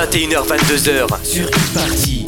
Pascal H. 21h22h sur Hit Party.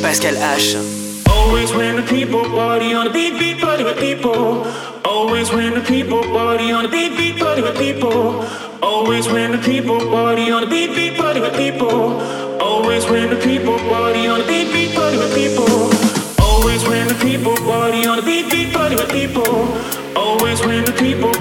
Pascal H. Always when the people party on the beat, beat party with people. Always when the people party on the beat, beat party with people. Always when the people party on the beat, beat party with people. Always when the people party on the beat, beat party with people. Always when the people party on the beat, beat party with people. Always when the people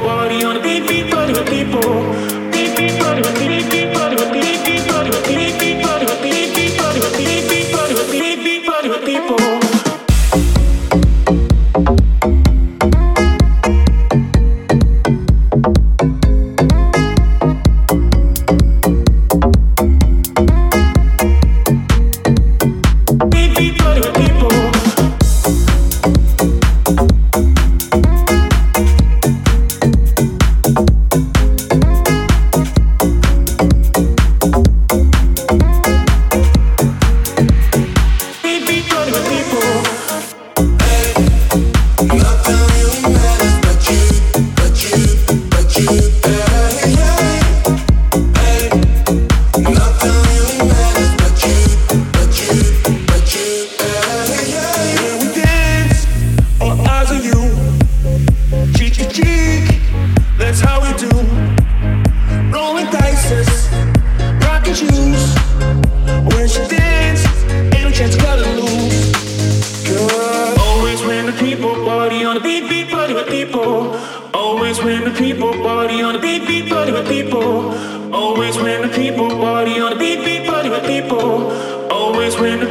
when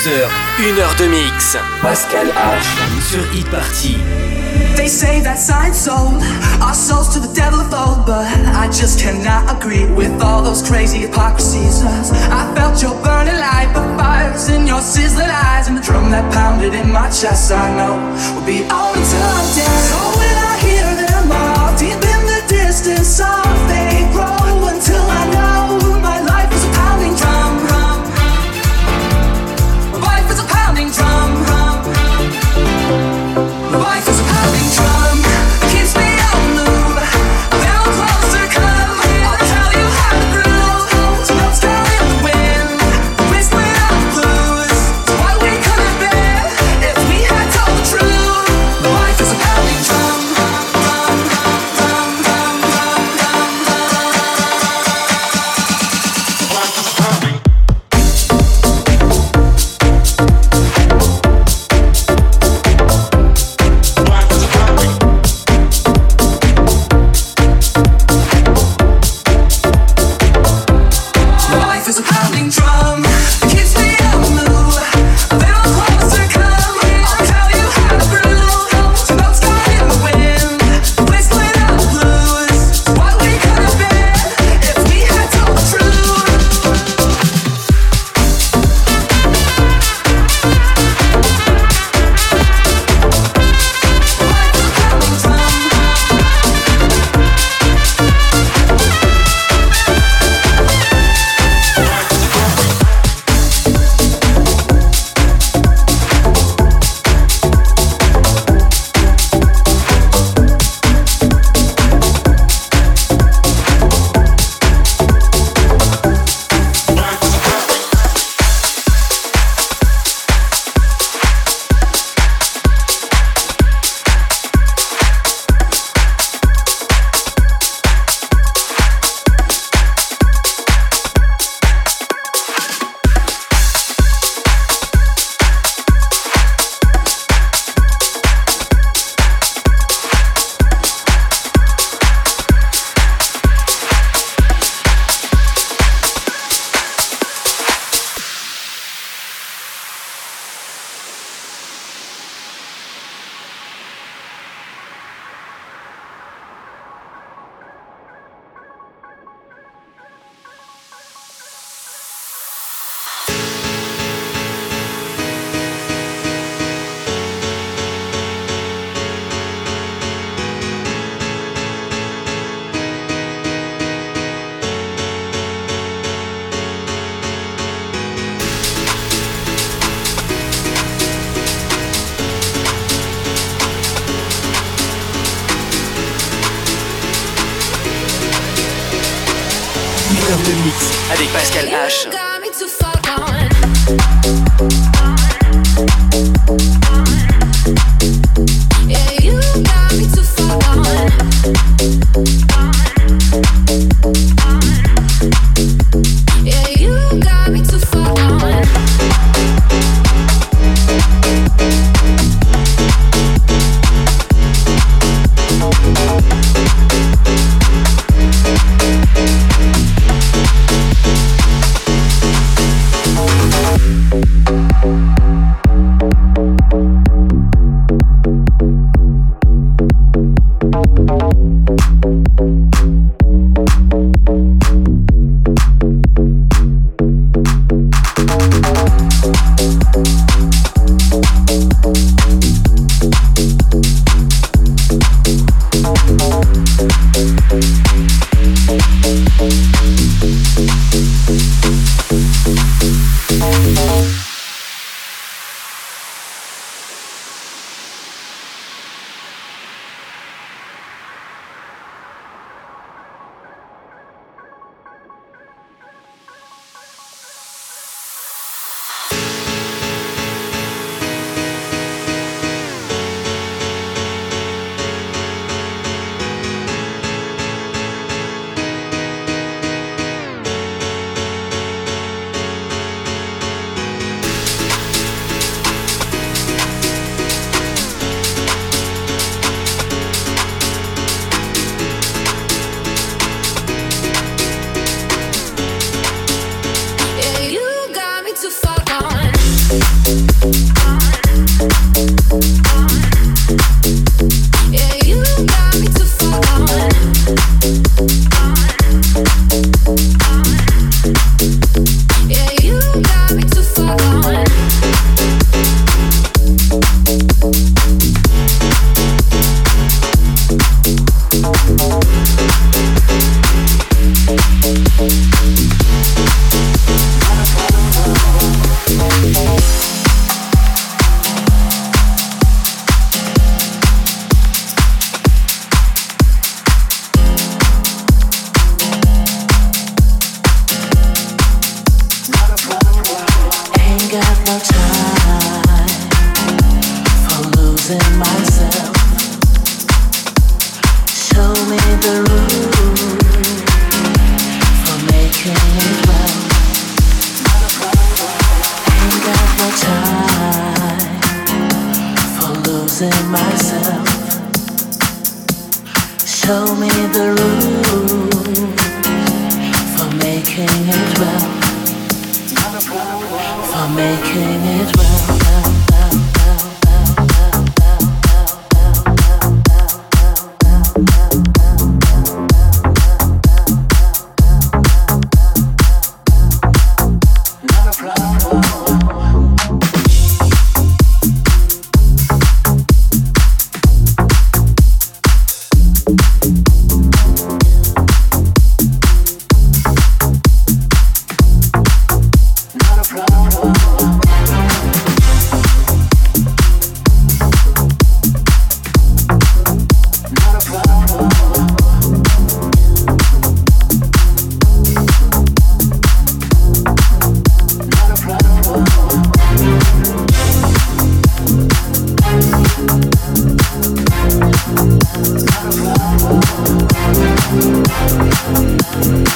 22h, 1h de mix. Pascal H. Sur Hit Party. They say that science sold our souls to the devil of old, but I just cannot agree with all those crazy hypocrisies. I felt your burning light, but fires in your sizzling eyes, and the drum that pounded in my chest. I know will be on until I'm dead. So when I hear them all deep in the distance, all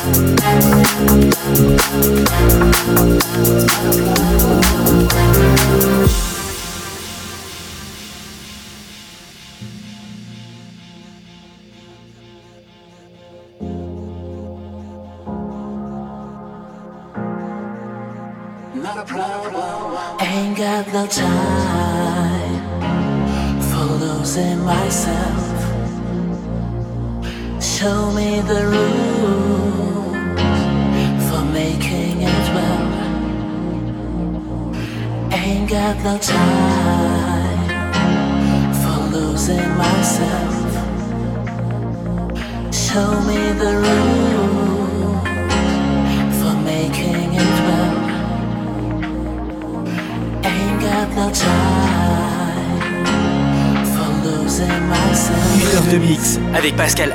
avec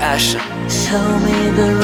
Pascal H. Show me the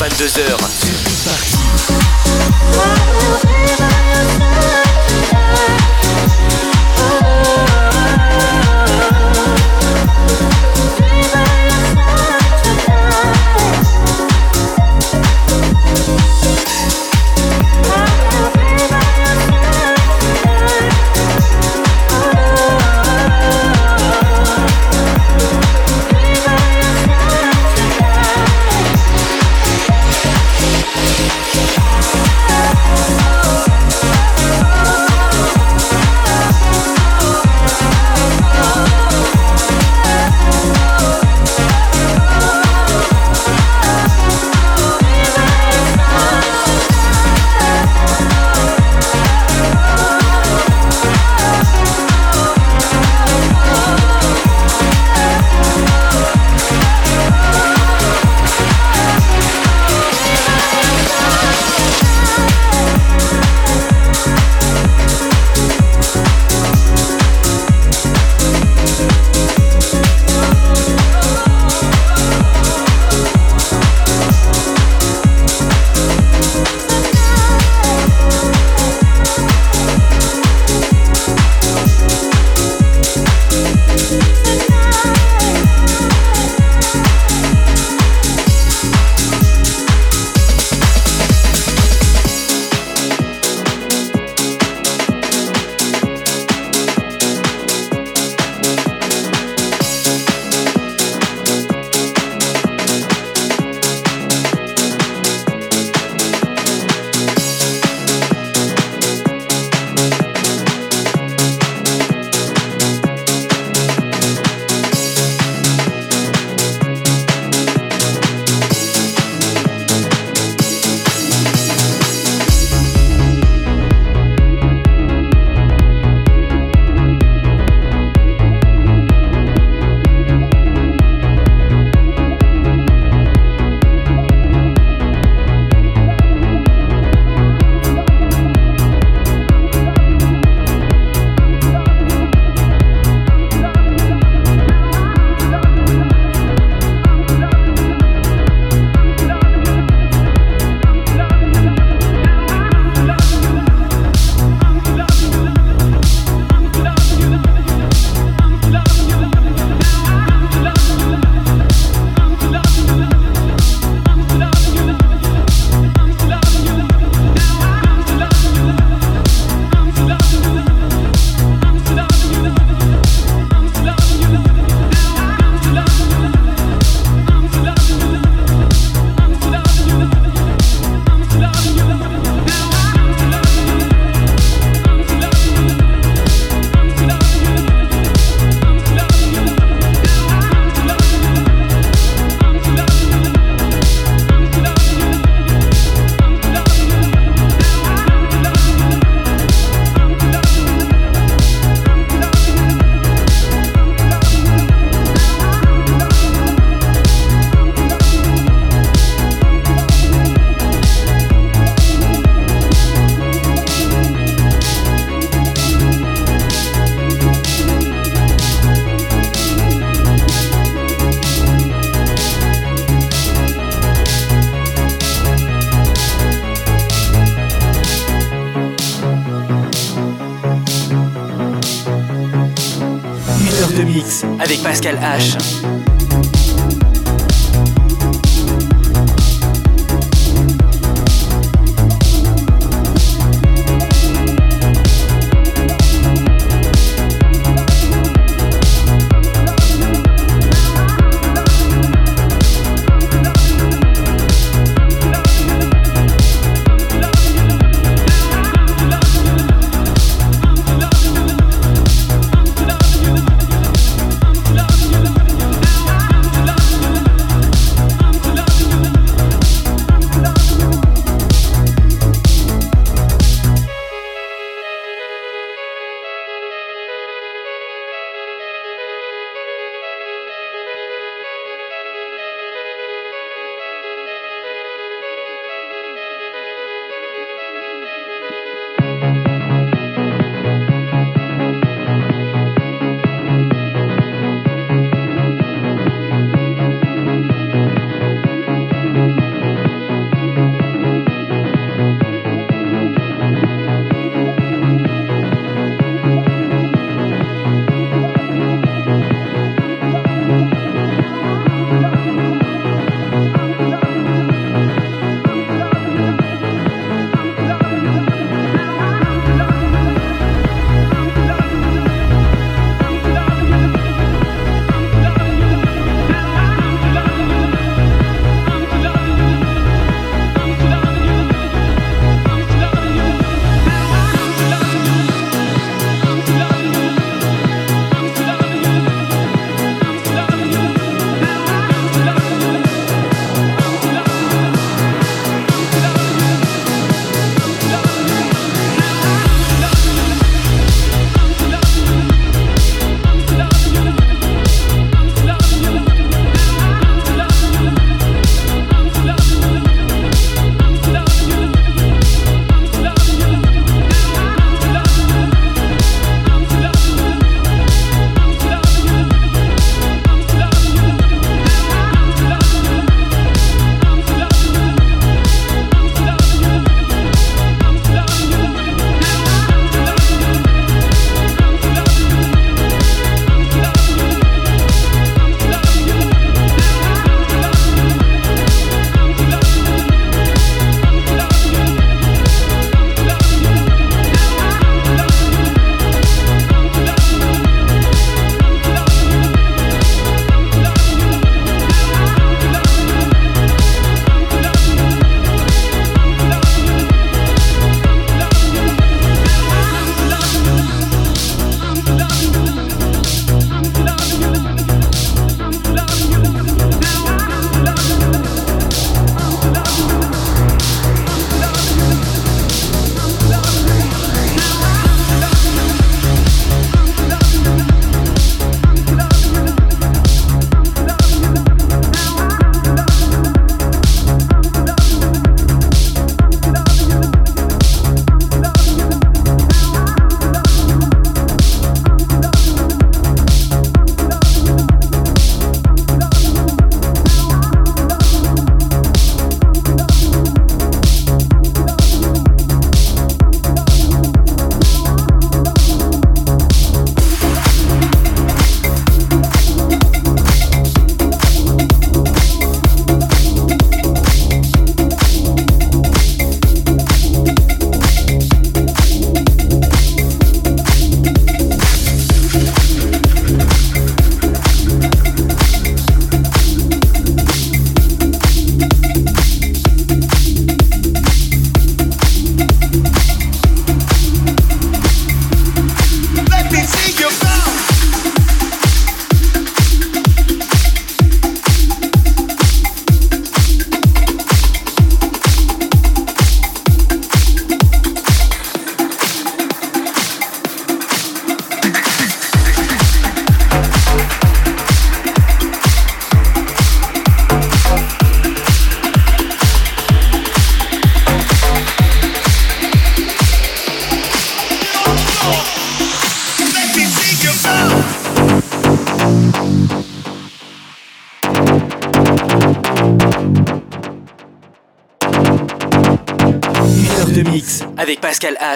22h. Avec H.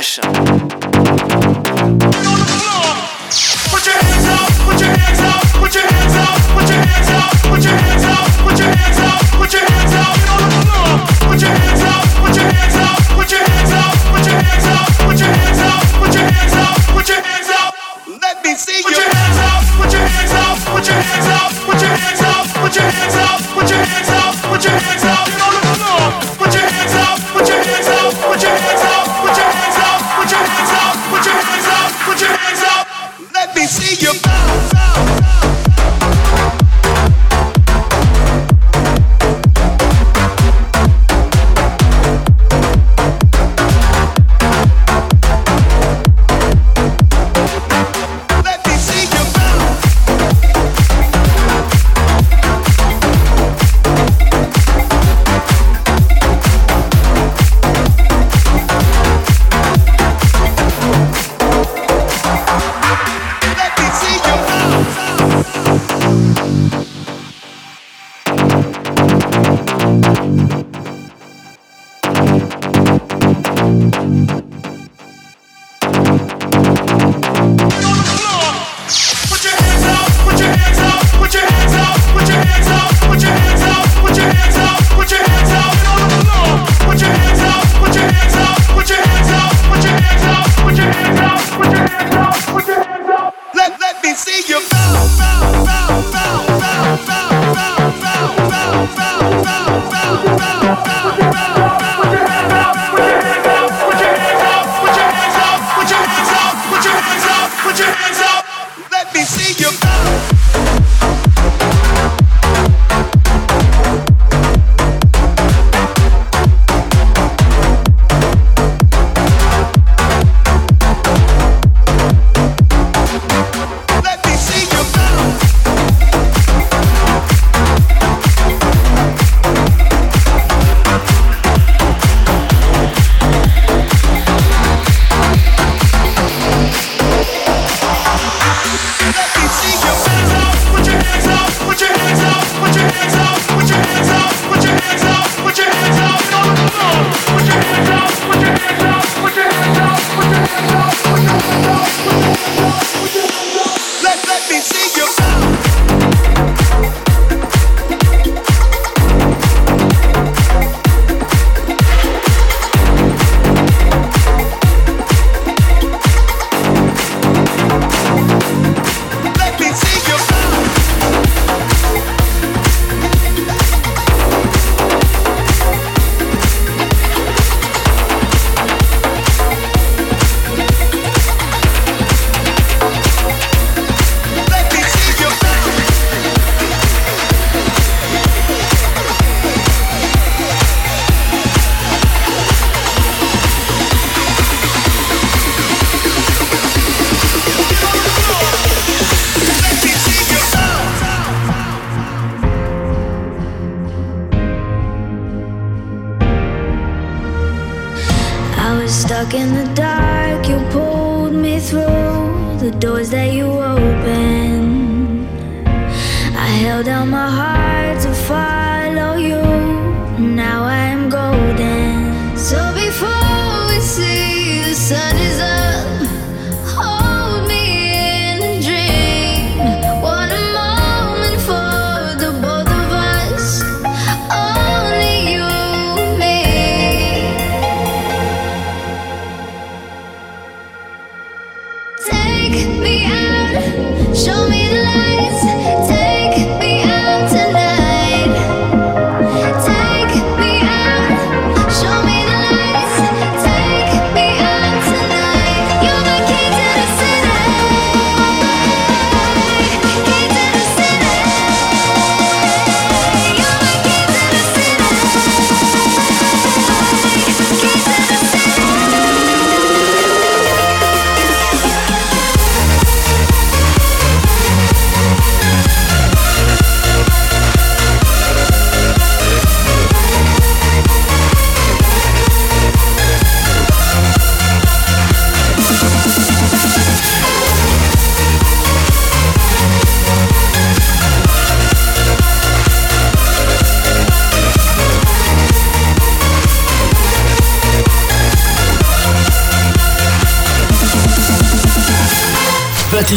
passion. Let me see you. Put your hands up, put your hands up, put your hands up, put your hands up, put your hands up.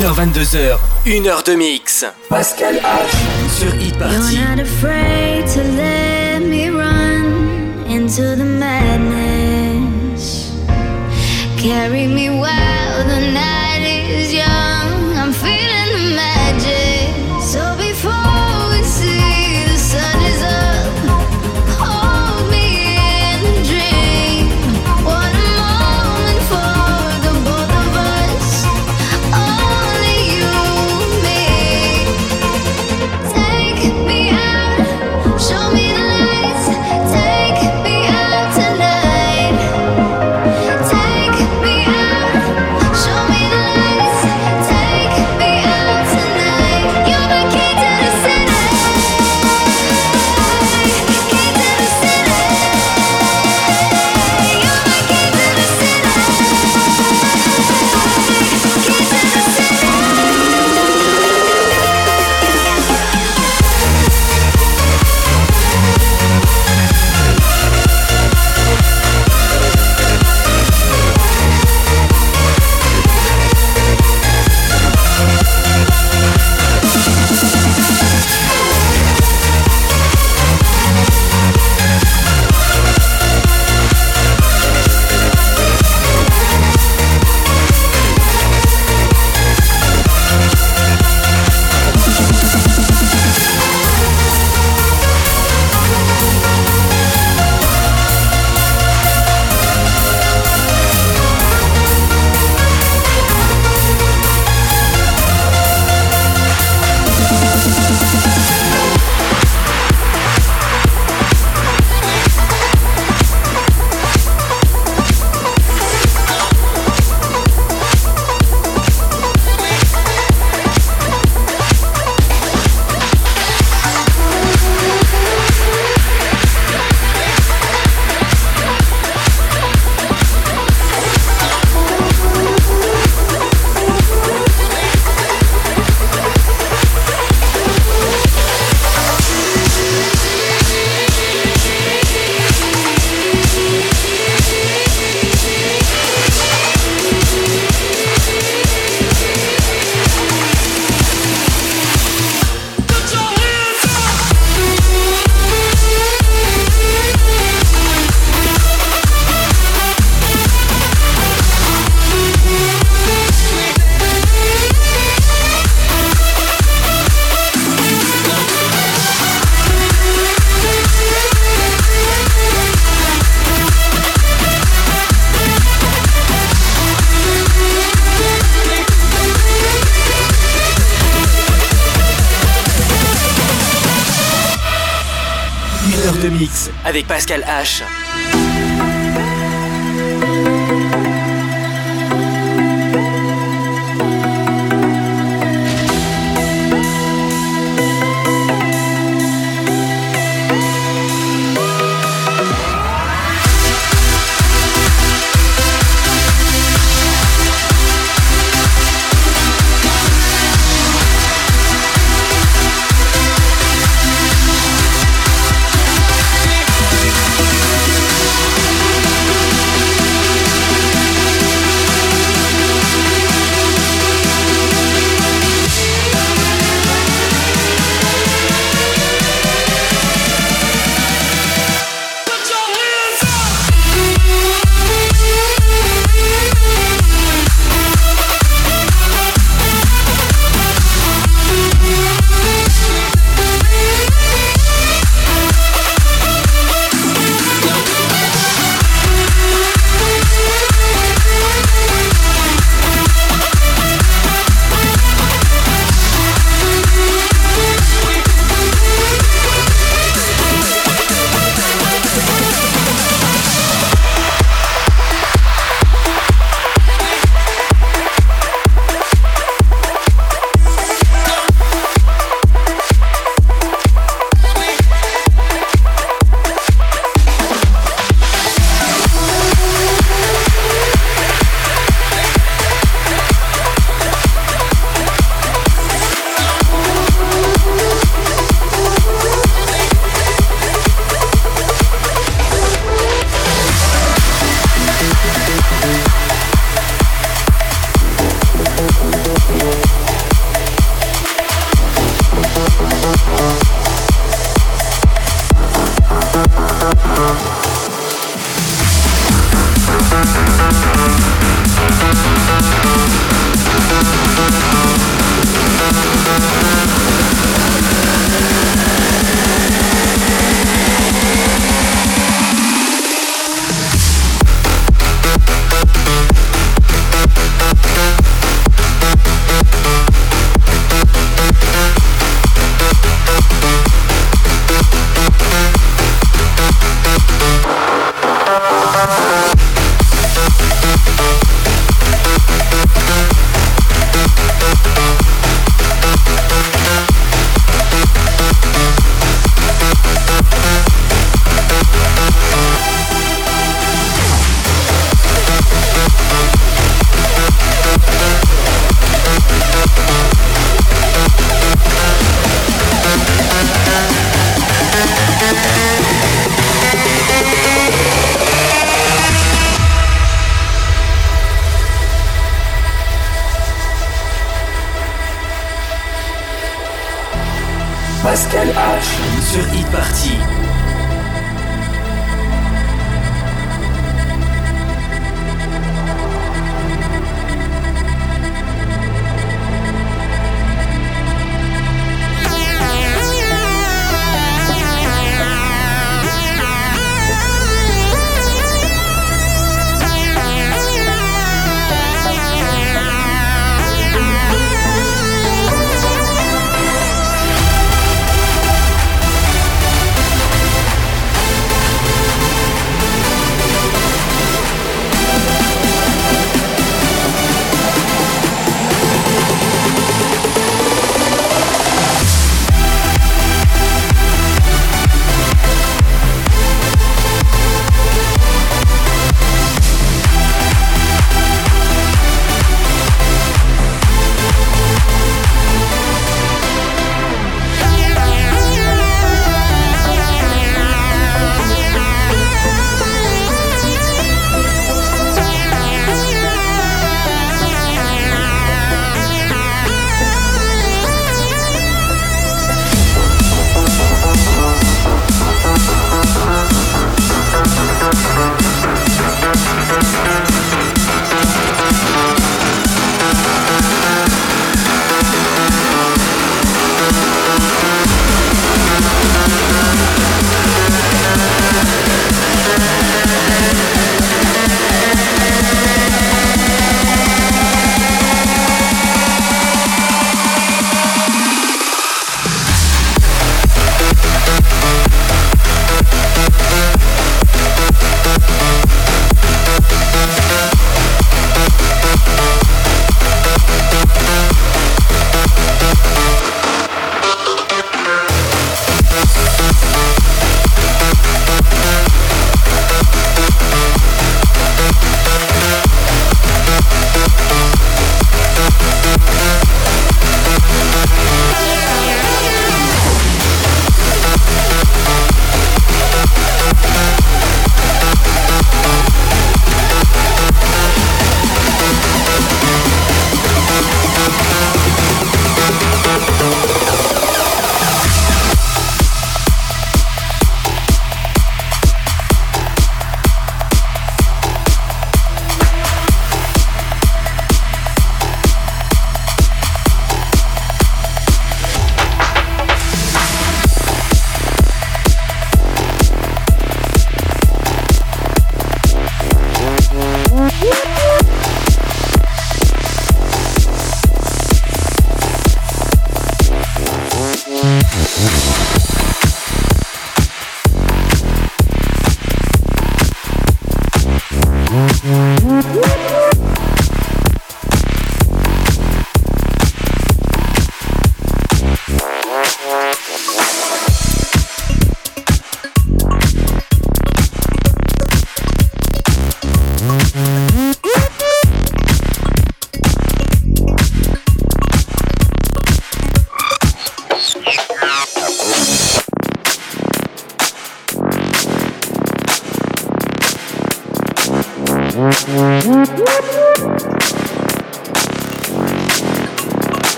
1h22h, 1h de mix. Pascal H sur Hit Party. avec Pascal H.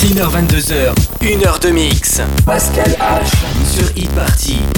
21h22h, 1h de mix. Pascal H. Sur e-party.